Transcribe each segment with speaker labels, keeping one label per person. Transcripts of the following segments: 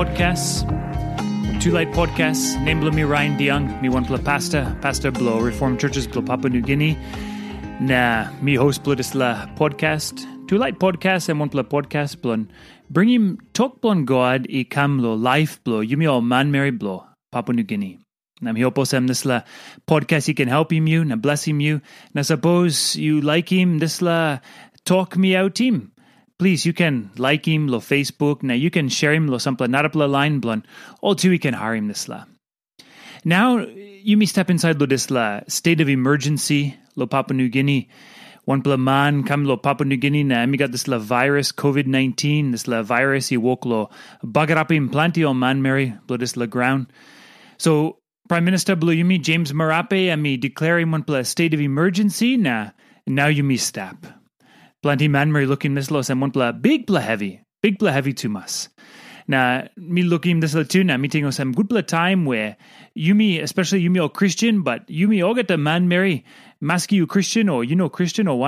Speaker 1: la podcast. Two Light Podcast. Name blo mi Ryan Diang, mi one pla pasta, pastor blo Reformed Churches blo Papua New Guinea. Na mi host blo this la podcast. Two Light Podcast and one pla podcast blon. Bring him talk blon God i kam lo life blo. Yumi all man Mary blo Papua New Guinea. Na mi hopo sem this la podcast he can help him you, na bless him you. Na suppose you like him, this la talk me out him please you can like him lo Facebook now you can share him lo sampla narapla line blon all you can hire him this la. Now you may step inside lo this la state of emergency lo Papua New Guinea. One pla man come lo Papua New Guinea na mi got this la virus COVID nineteen this la virus he woke lo bagarapim plenty on man Mary this la ground. So Prime Minister Blue Yumi James Marape me declaring one pla state of emergency na now you me step. Plenty man Mary looking this los and one pla big pla heavy. Big pla heavy to mas. Na me looking this la too na meeting us some good pla time where you me especially me all Christian, but the man Mary maski you Christian or you know Christian or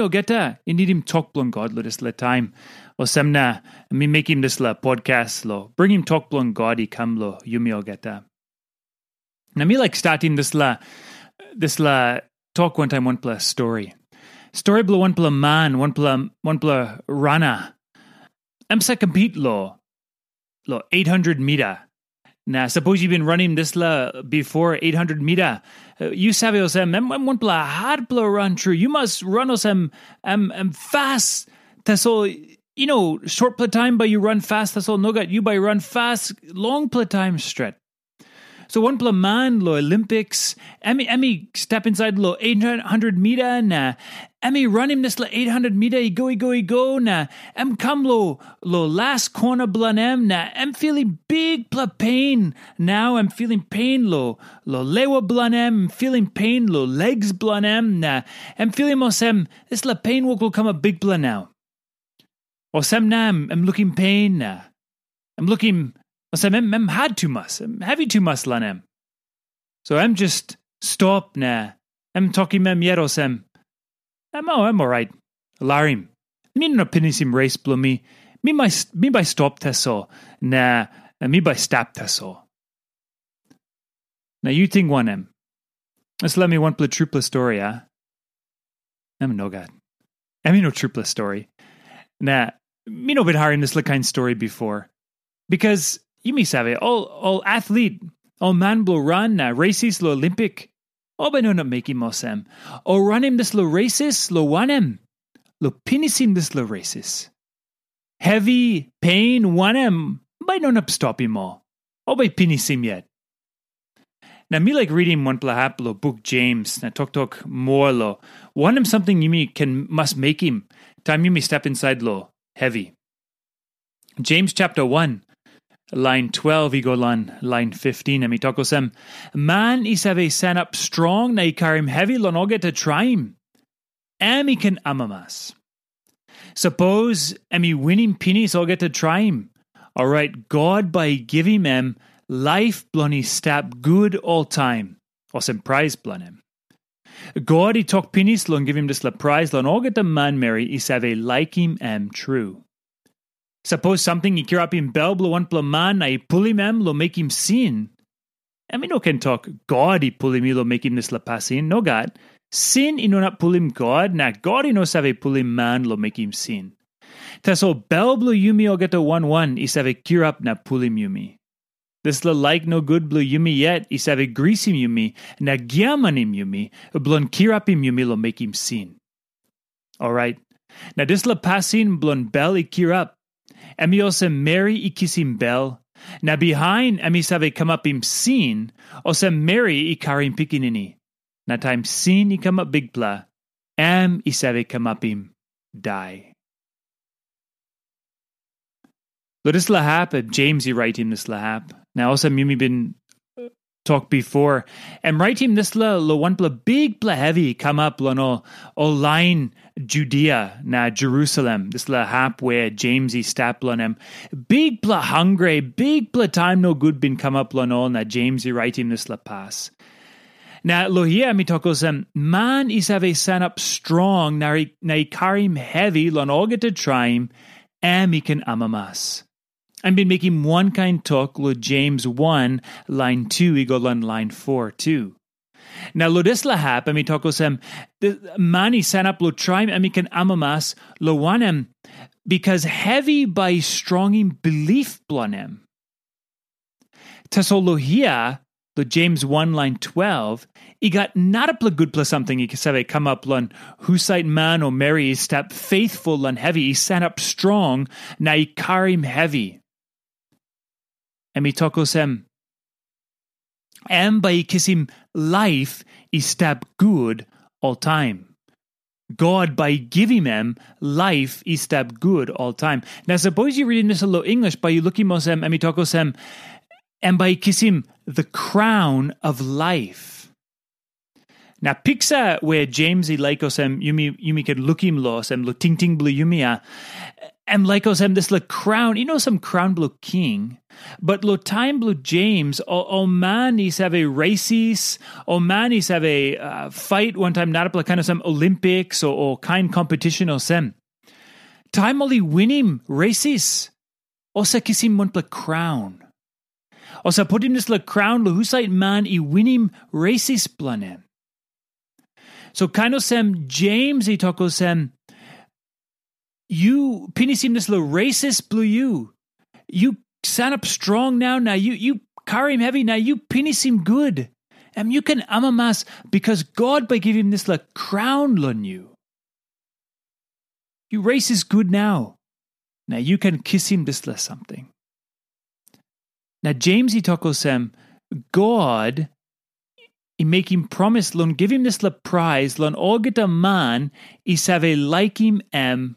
Speaker 1: all get that. You need him talk blon God lo this time. Or some na me make him this la podcast lo. Bring him talk blon God he come lo. That. Now me like starting this la this la talk one time one plus story. Story blo one pla man, one pla one pla rana. Em sa compete lo. Lo 800 meter. Now, suppose you've been running this la before 800 meter. Uh, you sabe osem, em em one pla hard pla run true. You must run osem em em fast. All you know, short pla time but you run fast, that's all no got you by run fast, long pla time stretch. So one pla man lo Olympics, Emmy Emmy step inside lo 800 meter na. Emmy run him this lo 800 meter go go go na. Em come lo lo last corner blan em na. Em feeling big pla pain. Now I'm feeling pain lo lo lewa blan em feeling pain lo legs blan em na. Em feeling mos em this la pain will come a big blan now. Or sem nam I'm looking pain na. I'm looking Os em, em had too much, em heavy too much lan em. So em just stop na. Em talking mem yeros em. Em oh, em alright. Larim. Mi no pinisim race blo mi. Mi by, mi by stop teso. Na, mi by stap teso. Now you think one em. Let's let me one pla trupla story, ah. Em no god. Em no trupla story. Nah, me no been hiring this kind story before. Because you may sabe, all, all athlete, all man will run races lo Olympic. O ba no na making mosem. O run him this lo races lo wanem. Lo pinisim this lo races. Heavy pain wanem. By no na stop him all. O by pinisim yet. Now me like reading one plahap lo book James na talk talk more lo. Him something you me can must make him. Time you me step inside lo heavy. James chapter one line 12 igolan line 15 ami tokosem man isave san up strong na ikarim heavy lonoge to tryim ami can amamas suppose ami winning pinis all get to tryim all right god by giving em life blonny stab good all time. Osem prize blonem God, he talk pinis lon give him this la prize lon all get the man Mary isave like him am true. Suppose something ikir up in bel na pull him em lo make him sin. I mean no can talk God pull him lo make him this la pasin. No God. Sin ino not pull him God, na God ino save him man lo make him sin. Taso bel blo yumi o get a one one isave up na pull him yumi. This la like no good blue yumi yet, isave greasy yumi, na giamanim yumi, blon kirapim yumi lo make him sin. Alright. Now this la pasin blon bel ikirap. Emi ose Mary ikisim bel. Na behind emi save come up im sin, ose Mary ikarim pikinini. Na time sin i come up big pla, am isave come up im die. Lo this lahap, James he write him this lahap. Now also Mimi been talk before. And write him this la lo one pla big pla heavy come up lo no o line Judea na Jerusalem. This la hap where Jamesy staplanem. Big pla hungry, big pla time no good bin come up lo no na Jamesy write him this la pass. Na lohia mi tokosem man is have a san up strong na na karim heavy lon all get to try him am ikan amamas. I've been making one kind talk lo James 1, line 2, equal on line 4 too. Now lo dis lahap, ami tokosem, mani sanap lo trim amikan amamas lo wanem, because heavy by stronging belief blonem. Tesolohia, the James 1 line 12, i got not a good plus something i sabe come up lun husite man or Mary step faithful lun heavy, he stand up strong, na i karim heavy. And mi tokosem, and by kissing life is step good all time. God by giving them life is step good all time. Now suppose you're reading this a little English by you looking mosem and mitokosem and by kissing the crown of life. Now pizza where James i laikosem yumi yumi ting ting blue yumia and laikosem this la crown you know some crown blue king but lo time blue James, o, o man is have a races, is have a uh, fight one time, not a kind of some Olympics or, or kind competition or sem. Time only winning races. O sa kisim one crown. O sa put him this la crown lo husite man i winning races planem. So kind of sem James i toko sem you pinisim this la racist blue you. You stand up strong now. Now you you carry him heavy. Now you finish him good. And you can amamas because God by giving this like crown on you. You race is good now. Now you can kiss him this less something. Now James he Sam, God he make him promise lon give him this la prize lon all get a man have a like him am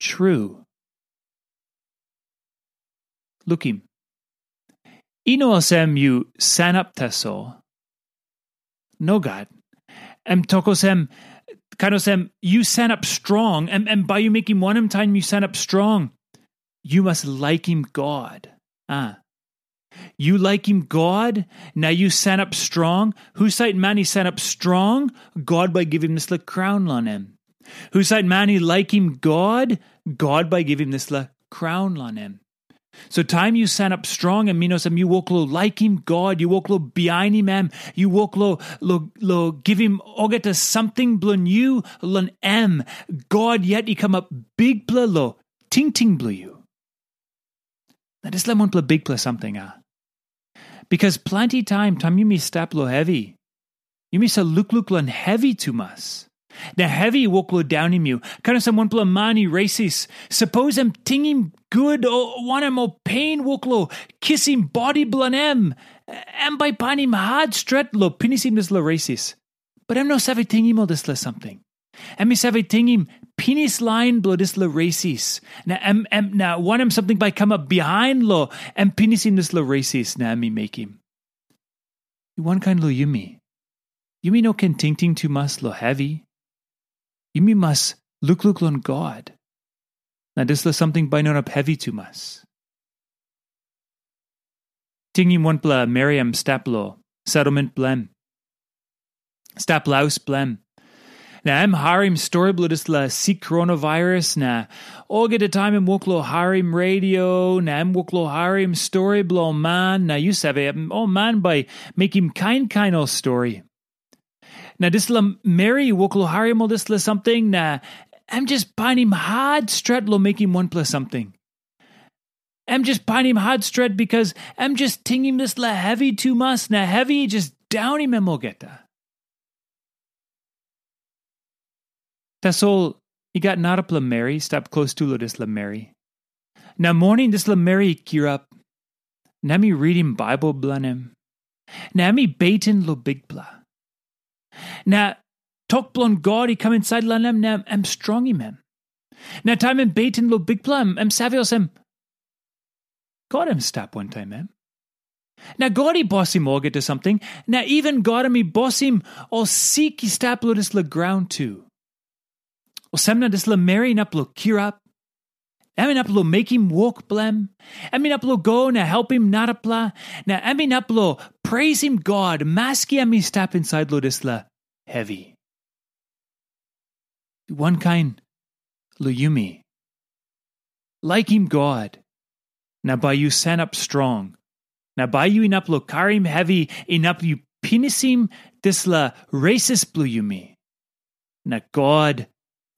Speaker 1: true. Lukim. Ino asem you sanaptaso. No God. Em tokosem kanosem you stand up strong, and, by you making one time you stand up strong. You must like him God. Ah. You like him God, now you stand up strong. Who sight man he stand up strong? God by giving this crown on him. Who said man he like him God? God by giving this la crown on him. So time you stand up strong and minos you walk low like him God, you walk low behind him am, you walk low low low give him ogeta something blun you lun am. God yet he come up big bla lo ting ting blue you. Now this lemon play big play something ah. Because plenty time time you me step low heavy. You me sa look look lun heavy to mas. The heavy workload down him you. Kind of someone play money races. Suppose I'm tinging good or one of more pain workload. Kissing body blanem. And by panim hard stret lo pinisim this la races. But I'm no savvy tingim or this la something. And me savvy tingim penis line blow this la am am now one am something by come up behind lo and pinisim this la races. Now me make him. You one kind lo yumi. Yumi no can ting ting too much lo heavy. You must look look on God. This is something up heavy to us. Tingim bla Miriam staplo, settlement blem. Staplaus blem. Na em harim story bludis la si coronavirus na all get a time in wuklo harim radio na em wuklo harim story blow man na you save oh man by make him kind kind story. Now, this la Mary woklo harimo this la something na I'm just him hard stret lo making one plus something. I'm just him hard stret because I'm just tinging this la heavy too much na heavy just downy memogeta. Tasol, he got not up la Mary, stop close to lo la Mary. Now morning this la Mary up. Nami reading Bible blanem. Nami baitin lo big Now, talk blon God, he come inside lanam, now I'm strong time in baitin lo big plum, I'm savios him. God him stop one time, man. Now, God he boss him all get to something. Now, even God boss him or seek he stop lo this la ground too. Or semna this la marrying up lo up. I mean, uplo make him walk blem. I mean, uplo go na help him not upla. Now, I mean, uplo praise him God. Maski ami step inside lo disla heavy. One kind lo yumi. like him God. Na by you stand up strong. Na by you inap lo karim heavy, inap you pinisim disla racist you. Na God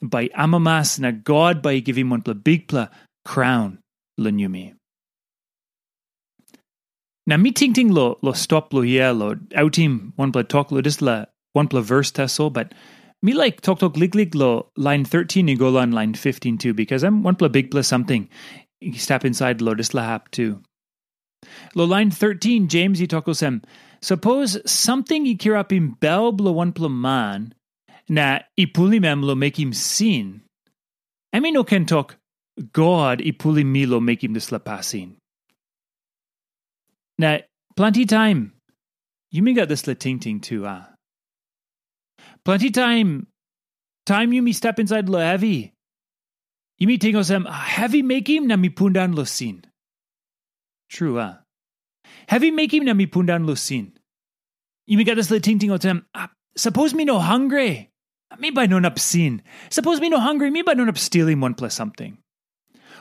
Speaker 1: by amamas, na God by give him one pla big pla crown lenyumi. Na mi ting ting lo lo stop lo yeah lo outim one pla talk lo disla one pla verse taso, but me like talk talk lig lig lo line 13 and go on line 15 too, because I'm one pla big plus something. You step inside lo disla hap too. Lo line 13, James sem. Suppose something ikirapim bel blo one pla man, na ipulimem lo make him sin. I mean, no can talk God ipulim mi lo make him disla pasin. Na plenty time. You may got this la ting ting too, ah. Plenty time. Time you me step inside lo heavy. You me tingo sem heavy make him na mi pundan lo sin. True, ah. Heavy make him na mi pundan lo sin. You me got this la ting ting o sem. Ah, suppose me no hungry. Me by no up sin. Suppose me no hungry. Me by no up stealing one plus something.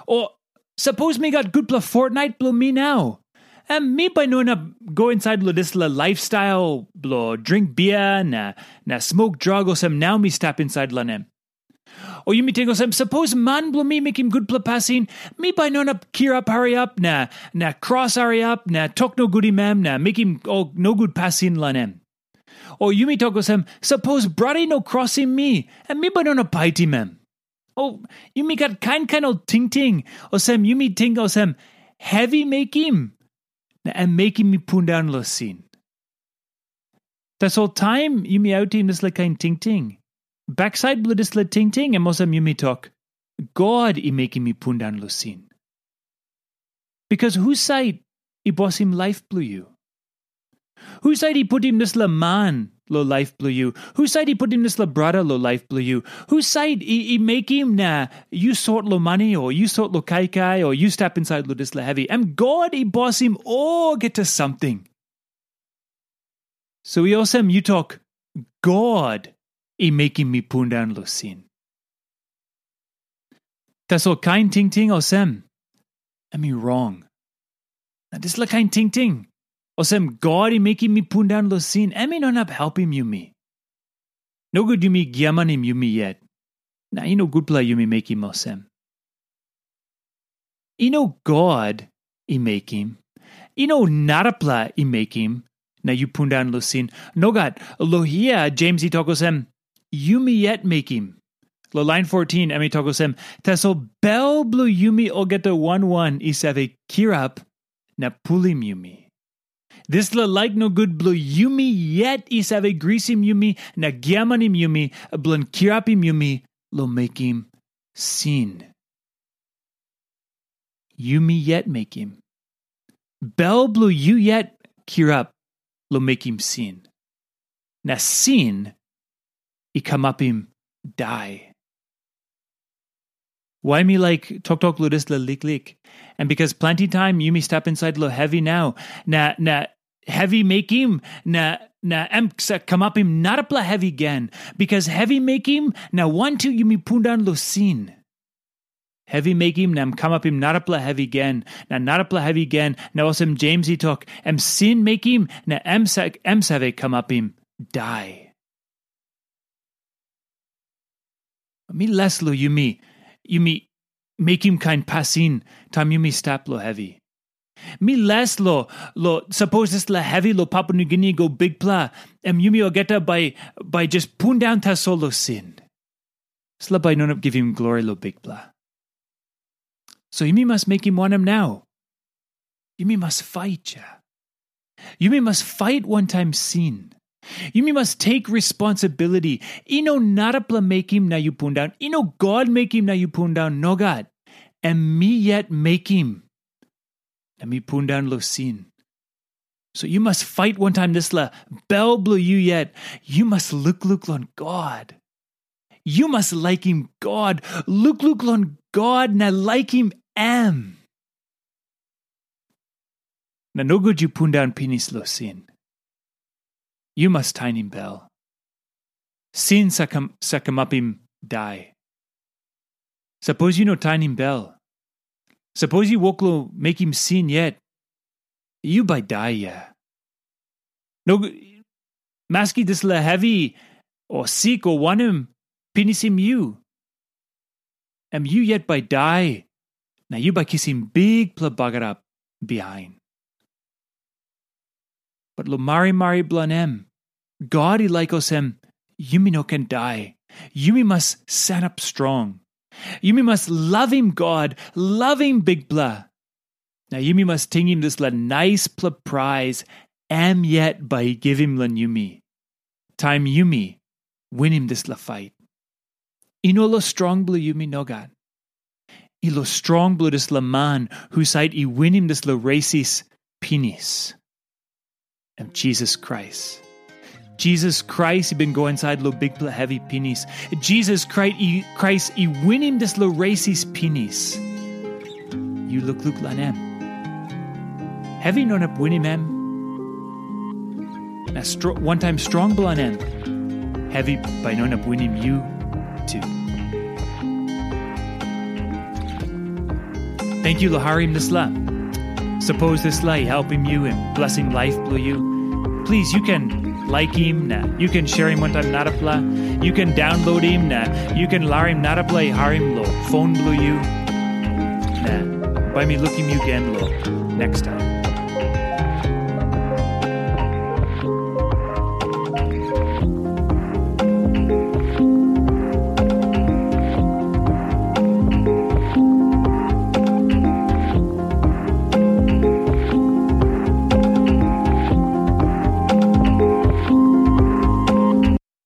Speaker 1: Or suppose me got good plus fortnight blow me now. Um, me by no na go inside lo this la lifestyle blo drink beer na na smoke drug or some now me step inside la nem. O you me tingo some suppose man blo me make him good pla passing me by no na up hurry up na na cross hurry up na talk no goody mem na make him oh no good passing la nem. O you me talk some suppose brody no crossing me and me by no na paiti mem. Oh, you me got kind kind of ting ting or some you me tingo some heavy make him and making me pun down lo sin. Das all time you me out him this like kind ting ting. Backside blood is like ting ting and mosam me talk. God i making me pun down lo sin. Because whose side i boss him life blew you? Whose side he put him this la man lo life blue you? Whose side he put him this la brother lo life blue you? Whose side he, he make him na you sort lo money or you sort lo kai kai or you step inside lo this la heavy? And God he boss him all get to something. So he also you talk God he making me pun down lo sin. That's all kind ting ting or sem. I wrong. Now this la kind ting ting. Osem God i making me pun down lo sin. Emi non up helping you me. No good you me giamanim you me yet. Na know good play you me make him osem. Know God i make him. You know not a play i make him. Na you pun down lo sin. No God lo here James i tokosem. You me yet make him. Lo line 14 emi tokosem. Teso bel blue yumi oh, o get the 1 1 isave kirap na pulim yumi. This la like no good blue yumi yet is have a greasy yumi na giamanim yumi a blun kirapim yumi lo make him sin. Yumi yet make him. Bell blue you yet kirap lo make him sin. Na sin i come up him die. Why me like tok tok ludis le lik lik? And because plenty time you me step inside lo heavy now. Na na heavy make him na na em come up him not apply heavy again because heavy make him na one two you me pundan lo sin. Heavy make him nam not apply heavy again na not apply heavy again na also James he talk em sin make him na em em save come up him die. Me less lo you me you me make him kind passin time you me stap lo heavy. Mi less lo lo suppose this la heavy lo Papua New Guinea go big pla em yumi o geta by by just pun down ta solo sin. Sla by give him glory lo big pla. So yumi must make him want him now. Yumi must fight ya. Yumi must fight one time sin. Yumi must take responsibility. Ino narapla make him na you pun down. Ino God make him na you pun down. No God. And me yet make him mi pundan lo sin. So you must fight one time this la bell blue you yet. You must look look on God. You must like him God. Look look on God na like him am. Na no good you pundan pinis lo sin. You must tiny bell. Sin sakam sakamapim die. Suppose you know tiny bell. Suppose you woklo make him sin yet. You by die ya. No maski this la heavy or sick or one him pinis him you. Am you yet by die? Now you by kiss him big pla bugger up behind. But lo mari mari blanem. God he like him. Yumi no can die. Yumi must stand up strong. Yumi must love him God, love him big blah. Now Yumi must ting him this la nice pla prize, am yet by give him la Yumi. Time Yumi, win him this la fight. Ino lo strong blue Yumi no God. Ilo strong blue this la man, who sight i win him this la racis penis. Am Jesus Christ. Jesus Christ, he been go inside lo big heavy penis. Jesus Christ, he, Christ, he win him this lo racist penis. You look look lanem. Heavy non up win him em. Na stro- one time strong blanem. Heavy by non up win him you too. Thank you, Laharim Nisla. Suppose this lay helping you and blessing life blue you. Please, you can like him na. You can share him one time narapla. You can download him na. You can lar him narapla harim lo. Phone blue you. Na. By me looking you again lo. Next time.